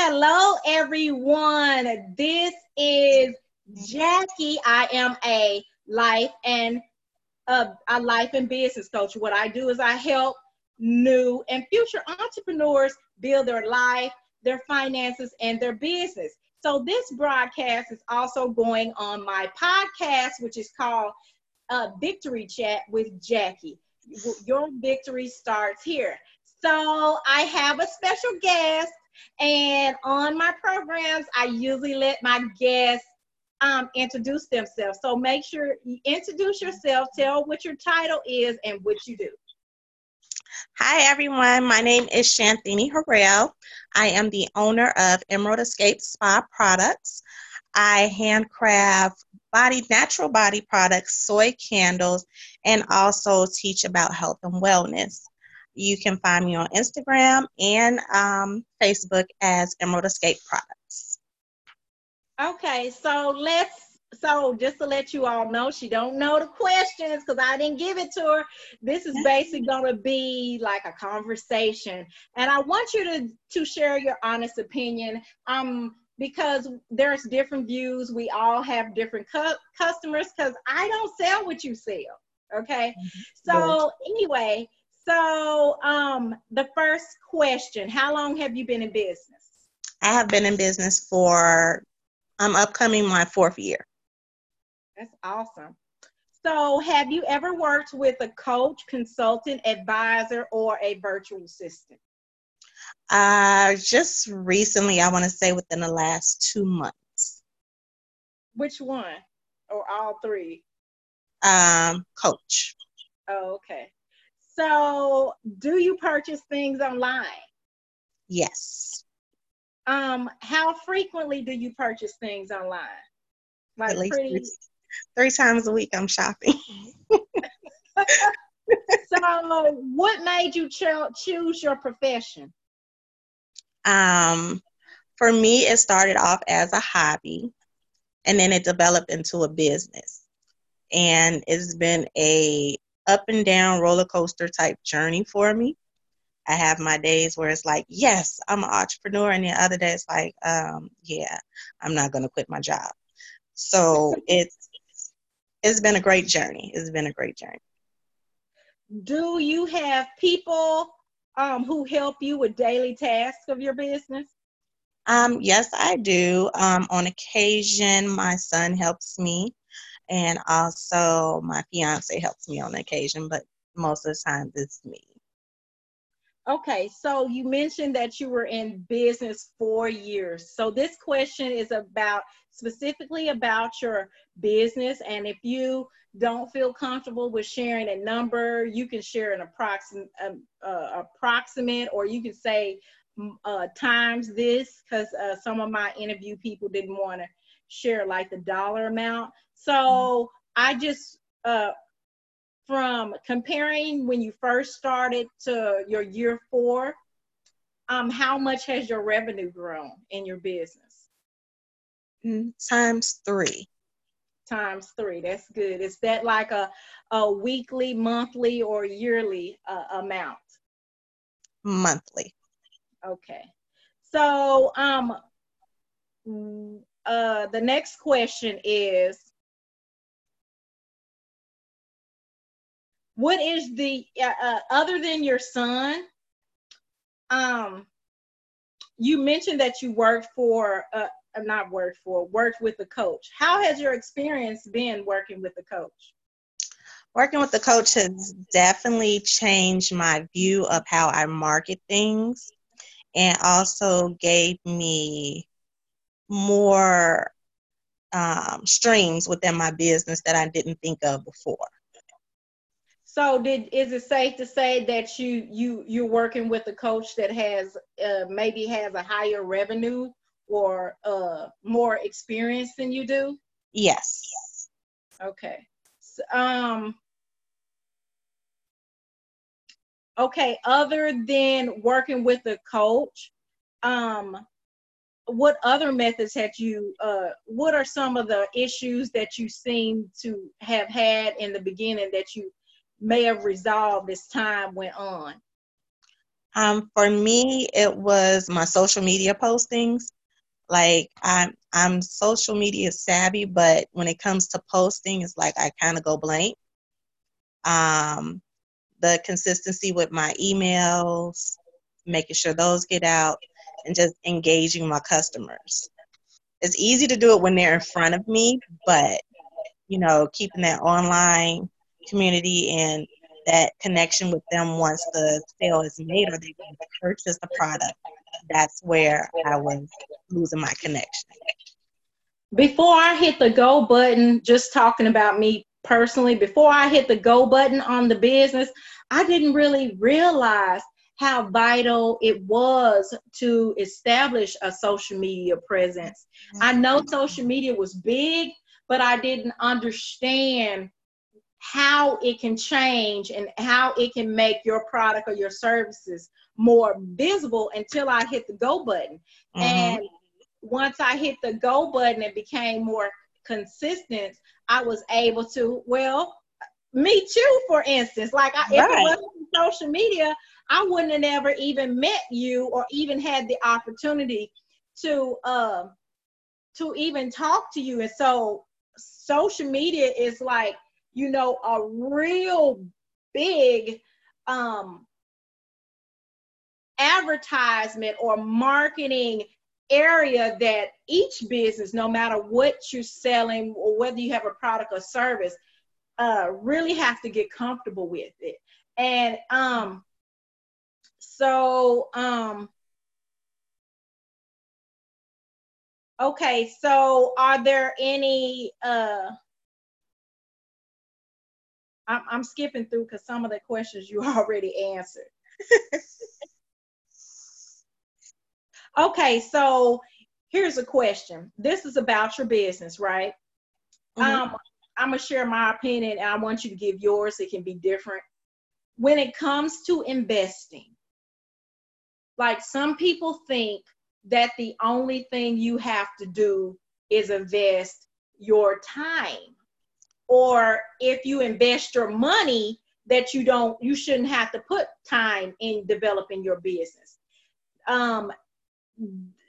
Hello, everyone. This is Jackie. I am a life and uh, a life and business coach. What I do is I help new and future entrepreneurs build their life, their finances, and their business. So this broadcast is also going on my podcast, which is called uh, Victory Chat with Jackie. Your victory starts here. So I have a special guest, and on my programs, I usually let my guests um, introduce themselves. So make sure you introduce yourself, tell what your title is, and what you do. Hi, everyone. My name is Shanthini Harrell. I am the owner of Emerald Escape Spa Products. I handcraft body natural body products, soy candles, and also teach about health and wellness. You can find me on Instagram and um, Facebook as Emerald Escape Products. Okay, so let's so just to let you all know, she don't know the questions because I didn't give it to her. This is basically gonna be like a conversation, and I want you to to share your honest opinion. Um, because there's different views. We all have different cu- customers because I don't sell what you sell. Okay. Mm-hmm. So anyway, so um the first question, how long have you been in business? I have been in business for I'm upcoming my fourth year. That's awesome. So have you ever worked with a coach, consultant, advisor, or a virtual assistant? Uh, just recently, I want to say within the last two months. Which one? Or all three? Um, coach. Oh, okay. So, do you purchase things online? Yes. Um, how frequently do you purchase things online? Like At least pretty... three, three times a week, I'm shopping. so, what made you cho- choose your profession? Um, for me, it started off as a hobby and then it developed into a business. And it's been a up and down roller coaster type journey for me. I have my days where it's like, yes, I'm an entrepreneur, and the other day it's like, um, yeah, I'm not gonna quit my job. So it's it's been a great journey. It's been a great journey. Do you have people um, who help you with daily tasks of your business? Um, yes, I do. Um, on occasion, my son helps me, and also my fiance helps me on occasion, but most of the time it's me. Okay, so you mentioned that you were in business four years. So this question is about specifically about your business, and if you don't feel comfortable with sharing a number, you can share an approximate, um, uh, approximate, or you can say uh, times this, because uh, some of my interview people didn't want to share like the dollar amount. So I just, uh, from comparing when you first started to your year four, um, how much has your revenue grown in your business? Mm, times three times three. That's good. Is that like a, a weekly, monthly, or yearly uh, amount? Monthly. Okay. So, um, uh, the next question is What is the, uh, uh, other than your son, um, you mentioned that you worked for uh, not worked for, worked with the coach. How has your experience been working with the coach? Working with the coach has definitely changed my view of how I market things and also gave me more um, streams within my business that I didn't think of before. So, did is it safe to say that you you you're working with a coach that has uh, maybe has a higher revenue or uh, more experience than you do? Yes. Okay. So, um, okay, other than working with a coach, um, what other methods had you, uh, what are some of the issues that you seem to have had in the beginning that you may have resolved as time went on? Um, for me, it was my social media postings. Like I'm I'm social media savvy, but when it comes to posting, it's like I kind of go blank. Um, the consistency with my emails, making sure those get out, and just engaging my customers. It's easy to do it when they're in front of me, but you know, keeping that online community and that connection with them once the sale is made or they purchase the product, that's where I was losing my connection. Before I hit the go button, just talking about me personally, before I hit the go button on the business, I didn't really realize how vital it was to establish a social media presence. I know social media was big, but I didn't understand how it can change and how it can make your product or your services more visible until I hit the go button. Mm-hmm. And once I hit the go button, and became more consistent. I was able to, well, me too, for instance. Like I, if it wasn't social media, I wouldn't have ever even met you or even had the opportunity to uh, to even talk to you. And so social media is like you know, a real big um, advertisement or marketing area that each business, no matter what you're selling or whether you have a product or service, uh, really have to get comfortable with it. And um, so, um, okay, so are there any uh, I'm, I'm skipping through because some of the questions you already answered. okay, so here's a question. This is about your business, right? Mm-hmm. Um, I'm gonna share my opinion, and I want you to give yours. It can be different. When it comes to investing, like some people think that the only thing you have to do is invest your time. Or if you invest your money that you don't you shouldn't have to put time in developing your business. Um,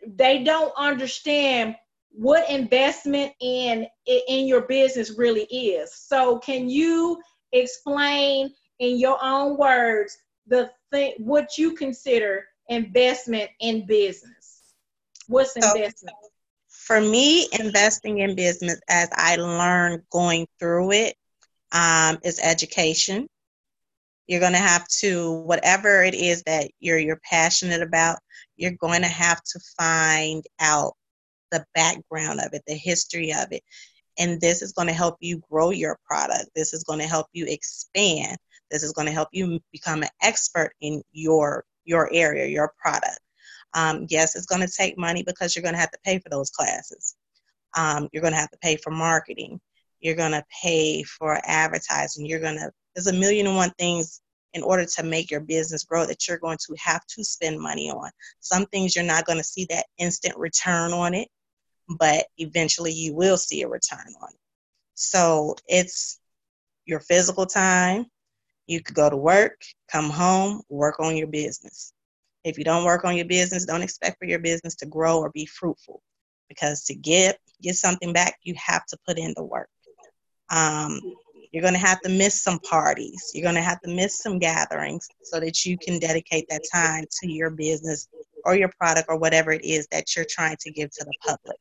they don't understand what investment in in your business really is. So can you explain in your own words the thing what you consider investment in business what's investment for me, investing in business as I learned going through it um, is education. You're going to have to, whatever it is that you're you're passionate about, you're going to have to find out the background of it, the history of it. And this is going to help you grow your product. This is going to help you expand. This is going to help you become an expert in your your area, your product. Um, yes, it's going to take money because you're going to have to pay for those classes. Um, you're going to have to pay for marketing. You're going to pay for advertising. You're going to, there's a million and one things in order to make your business grow that you're going to have to spend money on. Some things you're not going to see that instant return on it, but eventually you will see a return on it. So it's your physical time. You could go to work, come home, work on your business. If you don't work on your business, don't expect for your business to grow or be fruitful because to get get something back, you have to put in the work. Um, you're going to have to miss some parties. You're going to have to miss some gatherings so that you can dedicate that time to your business or your product or whatever it is that you're trying to give to the public.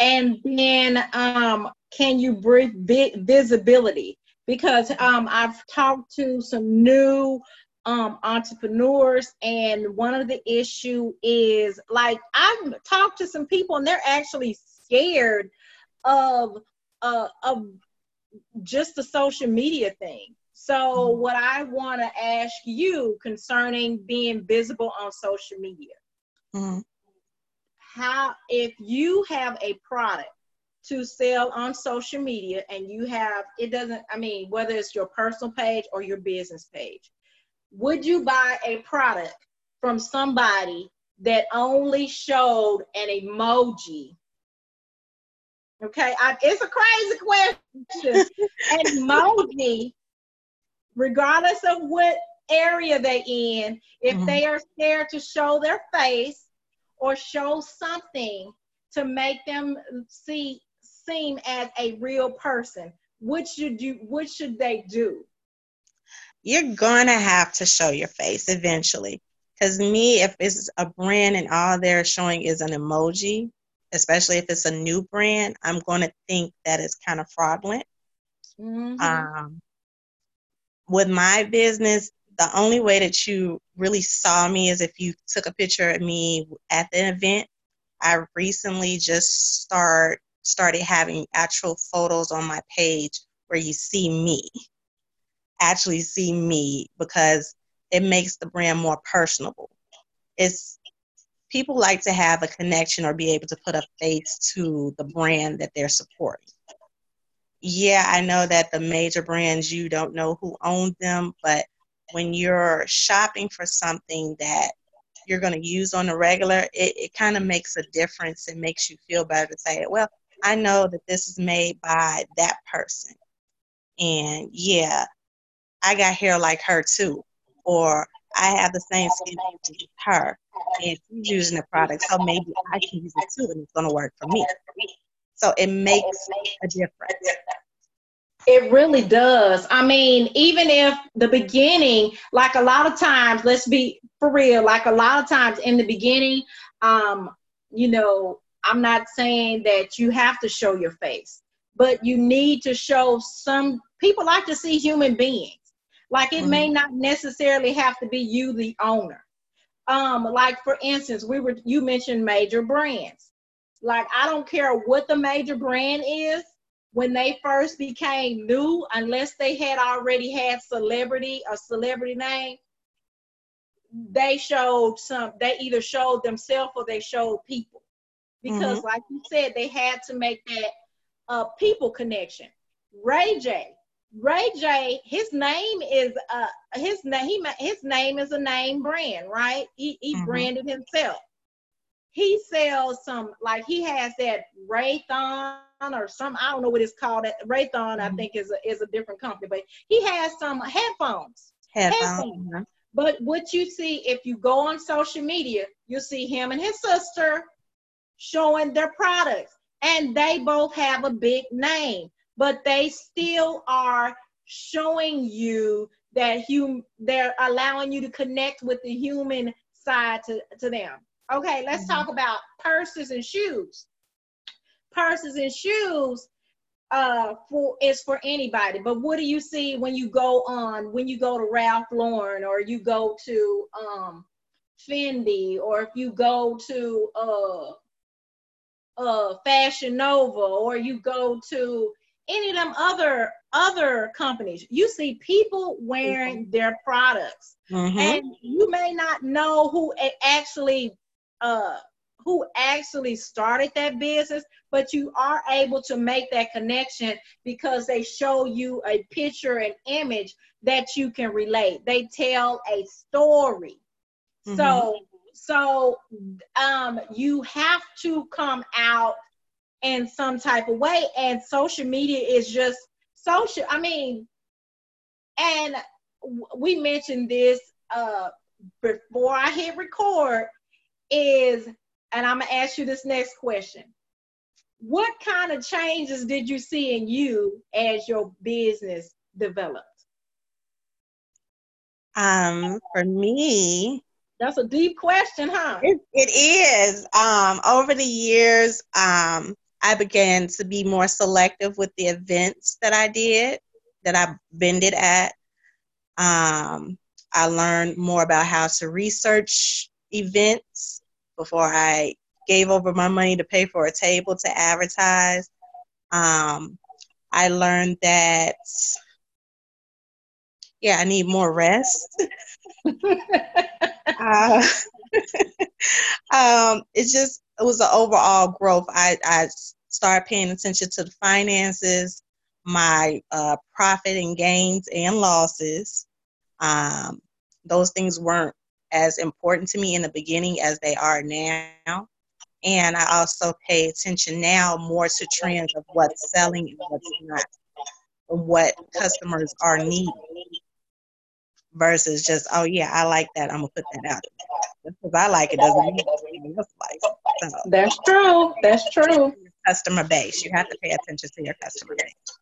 And then, um, can you bring visibility? because um, I've talked to some new um, entrepreneurs, and one of the issue is like I've talked to some people, and they're actually scared of uh, of just the social media thing. So, mm-hmm. what I want to ask you concerning being visible on social media, mm-hmm. how if you have a product to sell on social media and you have it doesn't i mean whether it's your personal page or your business page. Would you buy a product from somebody that only showed an emoji? Okay I, it's a crazy question. An emoji regardless of what area they in, if mm-hmm. they are scared to show their face or show something to make them see seem as a real person, what should you what should they do? You're gonna have to show your face eventually. Because me, if it's a brand and all they're showing is an emoji, especially if it's a new brand, I'm to think that it's kind of fraudulent. Mm-hmm. Um, with my business, the only way that you really saw me is if you took a picture of me at the event. I recently just start started having actual photos on my page where you see me, actually see me, because it makes the brand more personable. It's people like to have a connection or be able to put a face to the brand that they're supporting. Yeah, I know that the major brands you don't know who owns them, but when you're shopping for something that you're going to use on a regular, it, it kind of makes a difference. It makes you feel better to say, well, I know that this is made by that person. And yeah, I got hair like her too. Or I have the same skin as her. And she's using the product, so maybe I can use it too and it's gonna work for me. So it makes a difference. It really does. I mean, even if the beginning, like a lot of times, let's be for real, like a lot of times in the beginning, um, you know, I'm not saying that you have to show your face, but you need to show some people like to see human beings. Like it mm-hmm. may not necessarily have to be you, the owner. Um, like for instance, we were you mentioned major brands. Like I don't care what the major brand is, when they first became new, unless they had already had celebrity or celebrity name, they showed some, they either showed themselves or they showed people. Because, mm-hmm. like you said, they had to make that uh, people connection. Ray J, Ray J, his name is uh his name his name is a name brand, right? He he mm-hmm. branded himself. He sells some like he has that Raython or some I don't know what it's called. Raython mm-hmm. I think is a, is a different company, but he has some headphones. Headphones. headphones. Mm-hmm. But what you see if you go on social media, you'll see him and his sister showing their products, and they both have a big name, but they still are showing you that hum- they're allowing you to connect with the human side to, to them. Okay, let's mm-hmm. talk about purses and shoes purses and shoes uh for is for anybody but what do you see when you go on when you go to ralph lauren or you go to um fendi or if you go to uh uh fashion nova or you go to any of them other other companies you see people wearing their products mm-hmm. and you may not know who actually uh who actually started that business, but you are able to make that connection because they show you a picture and image that you can relate. They tell a story. Mm-hmm. So so um you have to come out in some type of way and social media is just social I mean and we mentioned this uh before I hit record is and I'm gonna ask you this next question. What kind of changes did you see in you as your business developed? Um, for me, that's a deep question, huh? It, it is. Um, over the years, um, I began to be more selective with the events that I did, that I vended at. Um, I learned more about how to research events before I gave over my money to pay for a table to advertise. Um, I learned that, yeah, I need more rest. uh, um, it just it was an overall growth. I, I started paying attention to the finances, my uh, profit and gains and losses. Um, those things weren't as important to me in the beginning as they are now. And I also pay attention now more to trends of what's selling and what's not, and what customers are needing. Versus just, oh yeah, I like that. I'm gonna put that out. Because I like it doesn't mean anyone else likes it. So, That's true. That's true. Customer base. You have to pay attention to your customer base.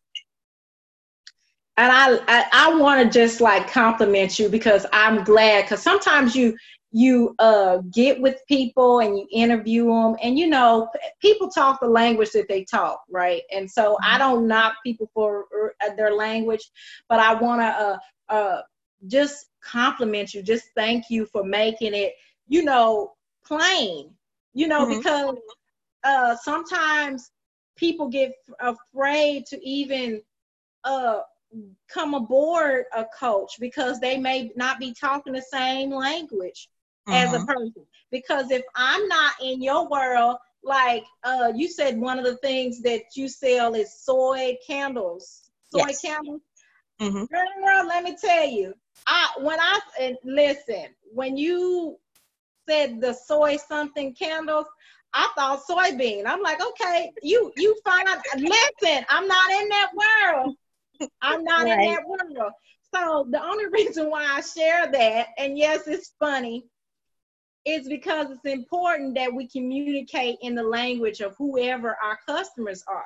And I I, I want to just like compliment you because I'm glad because sometimes you you uh, get with people and you interview them and you know people talk the language that they talk right and so i mm-hmm. don't knock people for uh, their language but i want to uh, uh, just compliment you just thank you for making it you know plain you know mm-hmm. because uh, sometimes people get afraid to even uh, come aboard a coach because they may not be talking the same language as a mm-hmm. person. Because if I'm not in your world, like uh, you said, one of the things that you sell is soy candles. Soy yes. candles. Mm-hmm. Girl, let me tell you, I when I listen, when you said the soy something candles, I thought soybean. I'm like, okay, you you find listen, I'm not in that world. I'm not right. in that world. So the only reason why I share that, and yes, it's funny, is because it's important that we communicate in the language of whoever our customers are.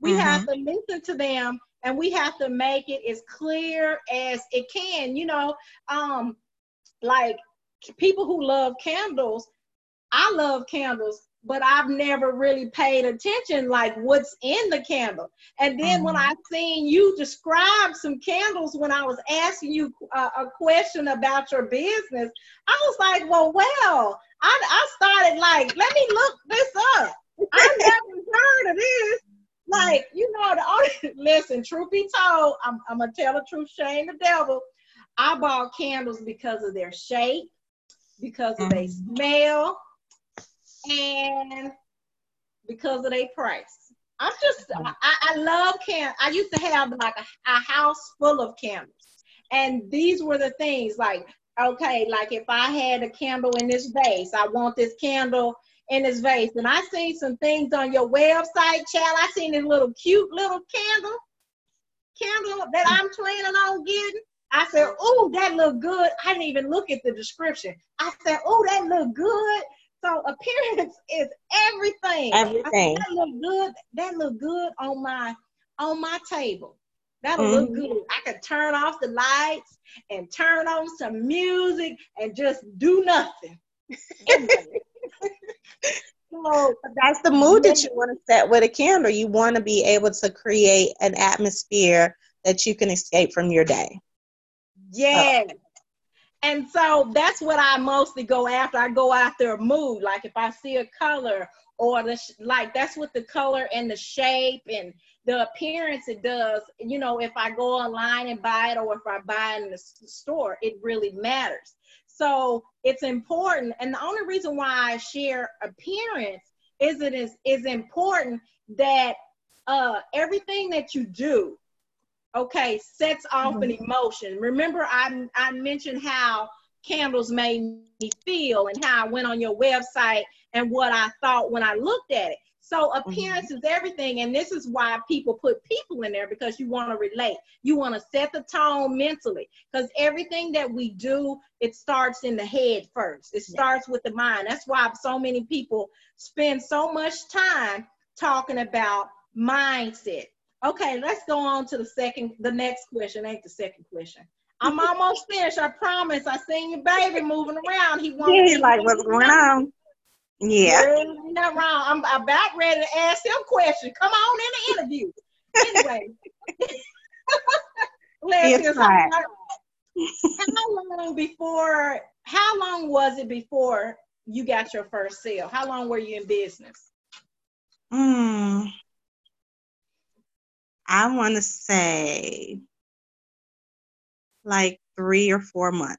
We mm-hmm. have to listen to them and we have to make it as clear as it can. You know, um, like people who love candles, I love candles, but I've never really paid attention like what's in the candle. And then mm-hmm. when I seen you describe some candles when I was asking you a, a, question about your business, I was like, well, well, I, I started like, let me look this up. I never heard of this. Like, you know, the only, listen, truth be told, I'm, I'm gonna tell the truth, shame the devil. I bought candles because of their shape, because of mm-hmm. their smell, and because of their price. I'm just, mm-hmm. I, I love can. I used to have like a, a house full of candles, and these were the things like, okay, like if I had a candle in this vase, I want this candle in his vase. And I seen some things on your website, Chan. I seen this little cute little candle, candle that I'm planning on getting. I said, oh, that look good. I didn't even look at the description. I said, oh, that look good. So appearance is everything. Everything. that look good. That look good on my on my table. That'll mm-hmm. look good. I could turn off the lights and turn on some music and just do nothing. so that's the mood that you want to set with a candle. You want to be able to create an atmosphere that you can escape from your day. Yes. Oh and so that's what I mostly go after. I go after a mood. Like if I see a color or the like, that's what the color and the shape and the appearance it does. You know, if I go online and buy it or if I buy it in the store, it really matters. So it's important. And the only reason why I share appearance is it is is important that uh, everything that you do okay, sets off mm-hmm. an emotion. Remember, I, I mentioned how candles made me feel and how I went on your website and what I thought when I looked at it. So appearance mm-hmm. is everything, and this is why people put people in there because you want to relate. You want to set the tone mentally because everything that we do, it starts in the head first. It starts with the mind. That's why so many people spend so much time talking about mindset. Okay, let's go on to the second, the next question. Ain't the second question. I'm almost finished. I promise. I seen your baby moving around. He wants. He's like, what's going on? Yeah. Not wrong. I'm about ready to ask him questions. Come on in the interview. Anyway. Let's how long before? How long was it before you got your first sale? How long were you in business? Hmm. I want to say like three or four months.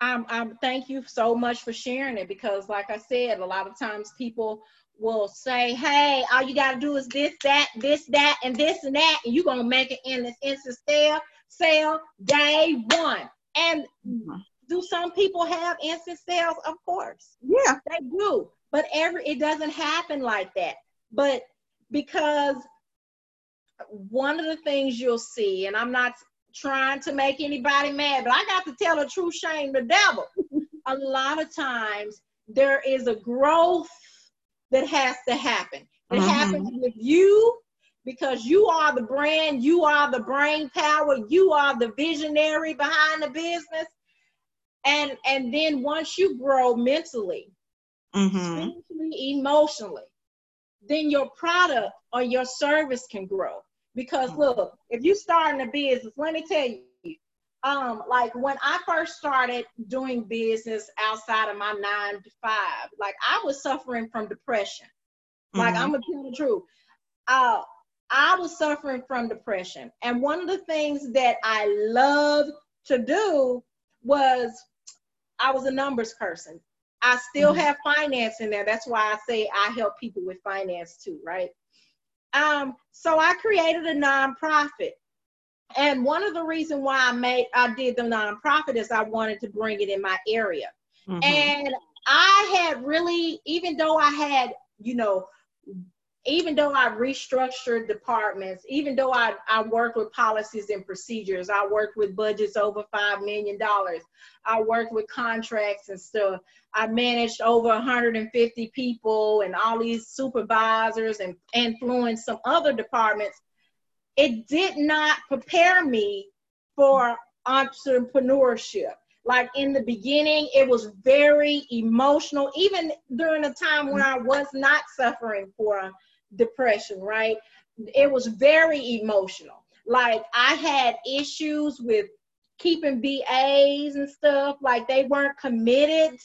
I'm, I'm thank you so much for sharing it because like I said, a lot of times people will say, hey, all you gotta do is this, that, this, that, and this and that, and you're gonna make it in this instant sale, sale day one. And mm-hmm. do some people have instant sales? Of course. Yeah. They do. But every it doesn't happen like that. But because one of the things you'll see, and I'm not trying to make anybody mad, but I got to tell the truth, shame the devil. a lot of times there is a growth that has to happen. It mm-hmm. happens with you because you are the brand, you are the brain power, you are the visionary behind the business. And and then once you grow mentally, mm-hmm. emotionally, then your product or your service can grow. Because mm-hmm. look, if you start in a business, let me tell you, um, like when I first started doing business outside of my nine to five, like I was suffering from depression. Like mm-hmm. I'm gonna tell the truth. Uh, I was suffering from depression. And one of the things that I loved to do was I was a numbers person. I still mm-hmm. have finance in there. That's why I say I help people with finance too, right? Um, so I created a nonprofit. And one of the reasons why I made I did the nonprofit is I wanted to bring it in my area. Mm-hmm. And I had really, even though I had, you know, even though I restructured departments, even though I, I worked with policies and procedures, I worked with budgets over $5 million, I worked with contracts and stuff. I managed over 150 people and all these supervisors and influenced some other departments. It did not prepare me for entrepreneurship. Like in the beginning, it was very emotional, even during a time when I was not suffering for depression, right? It was very emotional. Like I had issues with keeping VAs and stuff. Like they weren't committed.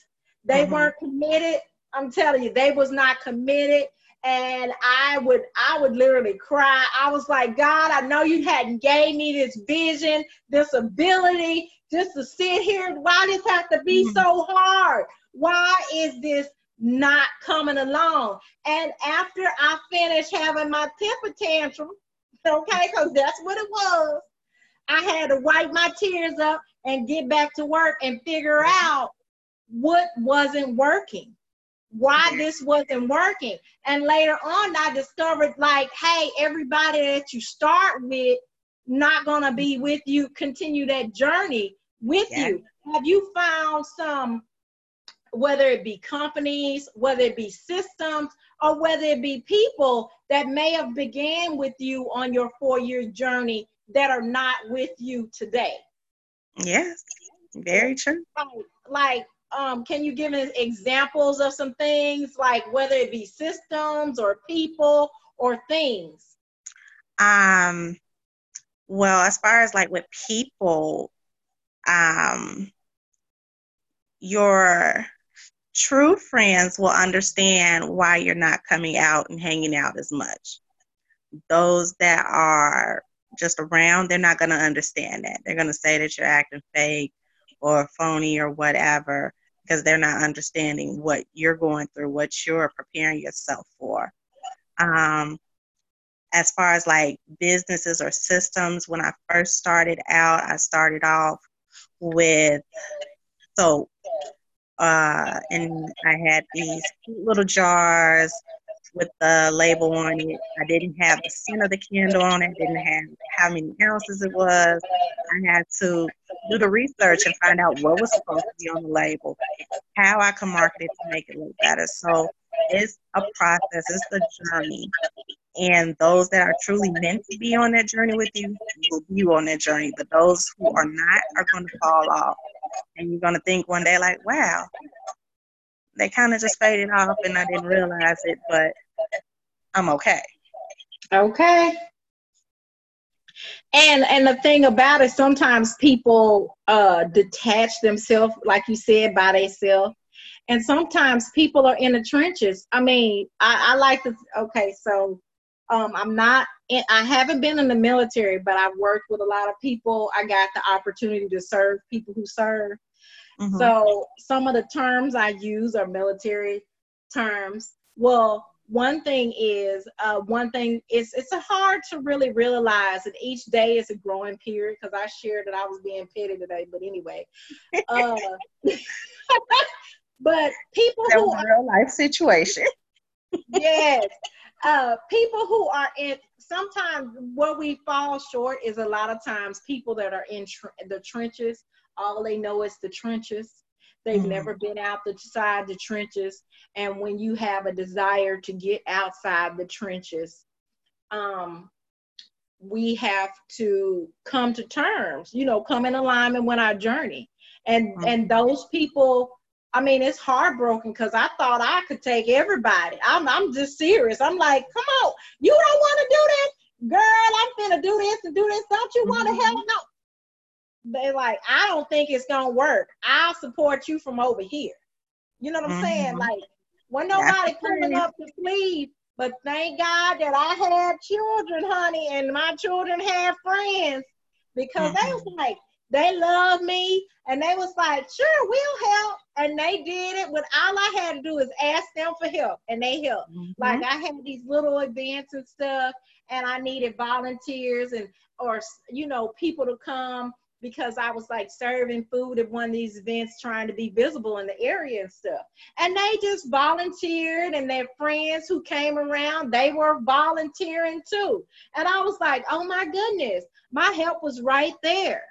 They mm-hmm. weren't committed. I'm telling you, they was not committed. And I would, I would literally cry. I was like, God, I know you hadn't gave me this vision, this ability, just to sit here. Why does have to be mm-hmm. so hard? Why is this not coming along. And after I finished having my temper tantrum, okay, because that's what it was, I had to wipe my tears up and get back to work and figure out what wasn't working, why this wasn't working. And later on, I discovered like, hey, everybody that you start with, not gonna be with you, continue that journey with yeah. you. Have you found some whether it be companies, whether it be systems, or whether it be people that may have began with you on your four-year journey that are not with you today. Yes, very true. Like, like um, can you give us examples of some things, like whether it be systems or people or things? Um, well, as far as like with people, um, your True friends will understand why you're not coming out and hanging out as much. Those that are just around, they're not going to understand that. They're going to say that you're acting fake or phony or whatever because they're not understanding what you're going through, what you're preparing yourself for. Um, as far as like businesses or systems, when I first started out, I started off with so uh, and I had these cute little jars with the label on it. I didn't have the scent of the candle on it. Didn't have how many ounces it was. I had to do the research and find out what was supposed to be on the label, how I can market it to make it look better. So it's a process. It's a journey. And those that are truly meant to be on that journey with you will be on that journey. But those who are not are going to fall off and you're gonna think one day like, wow, they kind of just faded off and I didn't realize it, but I'm okay. Okay. And and the thing about it, sometimes people uh detach themselves, like you said, by themselves. And sometimes people are in the trenches. I mean, I, I like to okay, so um I'm not in, I haven't been in the military, but I've worked with a lot of people. I got the opportunity to serve people who serve. Mm-hmm. So some of the terms I use are military terms. Well, one thing is uh, one thing is it's hard to really realize that each day is a growing period because I shared that I was being petty today, but anyway. Uh, but people that who a real life situation. yes, uh, people who are in sometimes what we fall short is a lot of times people that are in tr- the trenches, all they know is the trenches. They've mm-hmm. never been outside the trenches. And when you have a desire to get outside the trenches, um, we have to come to terms, you know, come in alignment with our journey. And mm-hmm. and those people, I mean, it's heartbroken because I thought I could take everybody. I'm I'm just serious. I'm like, come on, you don't want to do this, girl. I'm gonna do this and do this. Don't you want to mm-hmm. help? No. They like, I don't think it's gonna work. I'll support you from over here. You know what I'm mm-hmm. saying? Like, when nobody pulling up the sleeve but thank God that I had children, honey, and my children had friends because mm-hmm. they was like, they love me and they was like, sure, we'll help. And they did it. What all I had to do is ask them for help and they helped. Mm-hmm. Like I had these little events and stuff and I needed volunteers and or you know, people to come because I was like serving food at one of these events trying to be visible in the area and stuff. And they just volunteered and their friends who came around, they were volunteering too. And I was like, oh my goodness, my help was right there.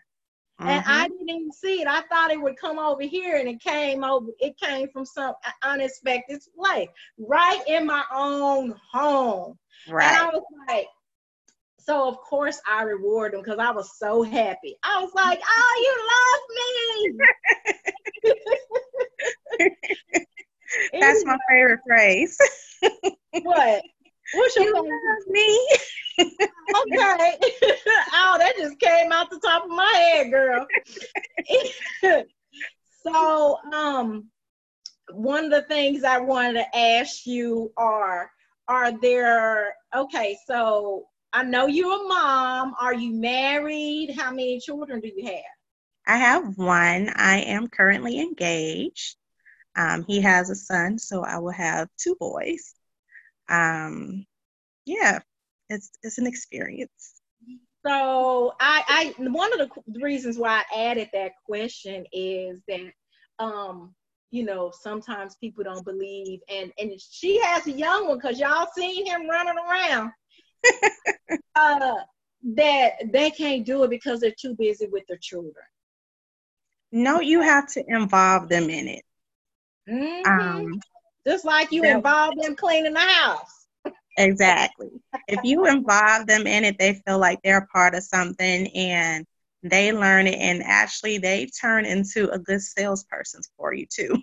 Mm-hmm. And I didn't even see it. I thought it would come over here and it came over, it came from some unexpected place, right in my own home. Right. And I was like, so of course I reward them because I was so happy. I was like, "Oh, you love me." That's my favorite phrase. what? What's your you favorite? me? okay. oh, that just came out the top of my head, girl. so, um, one of the things I wanted to ask you are, are there? Okay, so I know you're a mom. Are you married? How many children do you have? I have one. I am currently engaged. Um, he has a son, so I will have two boys. Um, yeah, it's it's an experience. So I, I one of the reasons why I added that question is that um, you know sometimes people don't believe, and and she has a young one because y'all seen him running around uh, that they can't do it because they're too busy with their children. No, you have to involve them in it. Mm-hmm. Um, Just like you involve them cleaning the house. exactly. if you involve them in it, they feel like they're part of something and they learn it and actually they turn into a good salesperson for you too.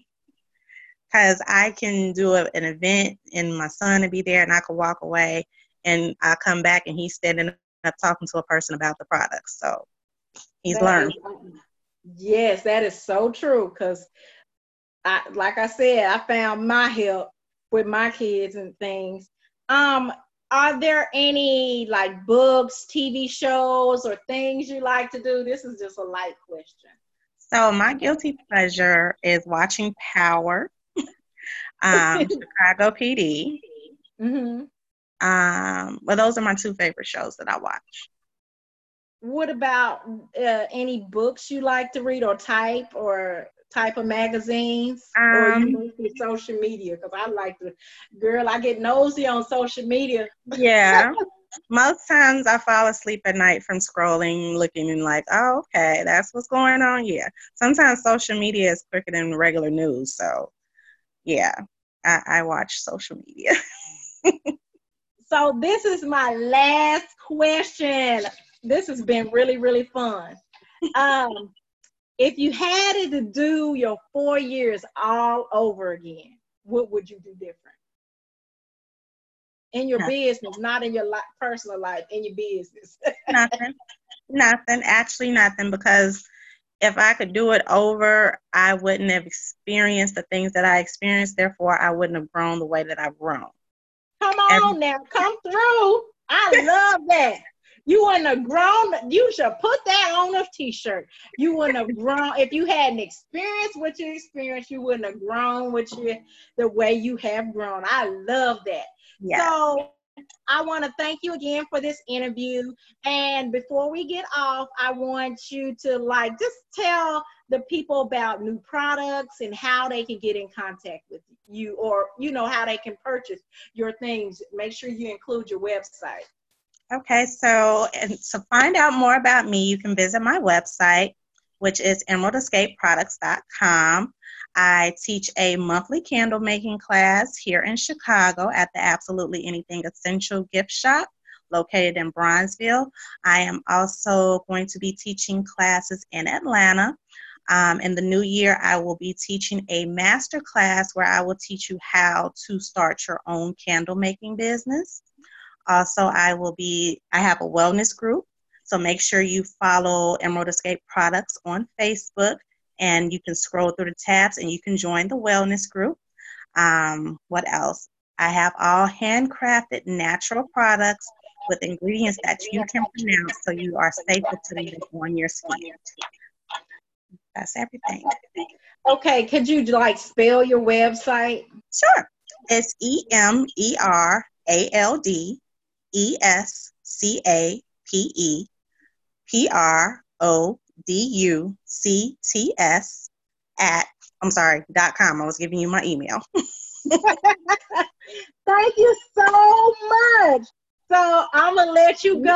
Because I can do a, an event and my son will be there and I can walk away and I come back and he's standing up talking to a person about the product. So he's that learned. Is, yes, that is so true. Cause I like I said, I found my help with my kids and things. Um, are there any like books, TV shows, or things you like to do? This is just a light question. So my guilty pleasure is watching Power, um, Chicago PD. Mm-hmm. Um, well, those are my two favorite shows that I watch. What about uh, any books you like to read or type or type of magazines um, or you social media? Because I like to, girl, I get nosy on social media. Yeah. Most times I fall asleep at night from scrolling, looking and like, oh, okay, that's what's going on. Yeah. Sometimes social media is quicker than regular news. So, yeah, I, I watch social media. So this is my last question. This has been really, really fun. Um, if you had it to do your four years all over again, what would you do different? In your nothing. business, not in your li- personal life, in your business. nothing. Nothing. Actually, nothing. Because if I could do it over, I wouldn't have experienced the things that I experienced. Therefore, I wouldn't have grown the way that I've grown. Come on now, come through. I love that. You wouldn't have grown. You should put that on a t-shirt. You wouldn't have grown if you hadn't experienced what you experienced. You wouldn't have grown with you the way you have grown. I love that. Yeah. So I want to thank you again for this interview. And before we get off, I want you to like just tell the people about new products and how they can get in contact with you or you know how they can purchase your things. Make sure you include your website. Okay, so and to find out more about me, you can visit my website, which is emeraldescapeproducts.com. I teach a monthly candle making class here in Chicago at the Absolutely Anything Essential Gift Shop located in Bronzeville. I am also going to be teaching classes in Atlanta. Um, in the new year, I will be teaching a master class where I will teach you how to start your own candle making business. Also, I will be, I have a wellness group. So make sure you follow Emerald Escape Products on Facebook and you can scroll through the tabs and you can join the wellness group. Um, what else? I have all handcrafted natural products with ingredients that you can pronounce so you are safer to use on your skin. That's everything. Okay, could you like spell your website? Sure. It's E M E R A L D E S C A P E P R O D U C T S at, I'm sorry, dot com. I was giving you my email. Thank you so much. So I'm going to let you go.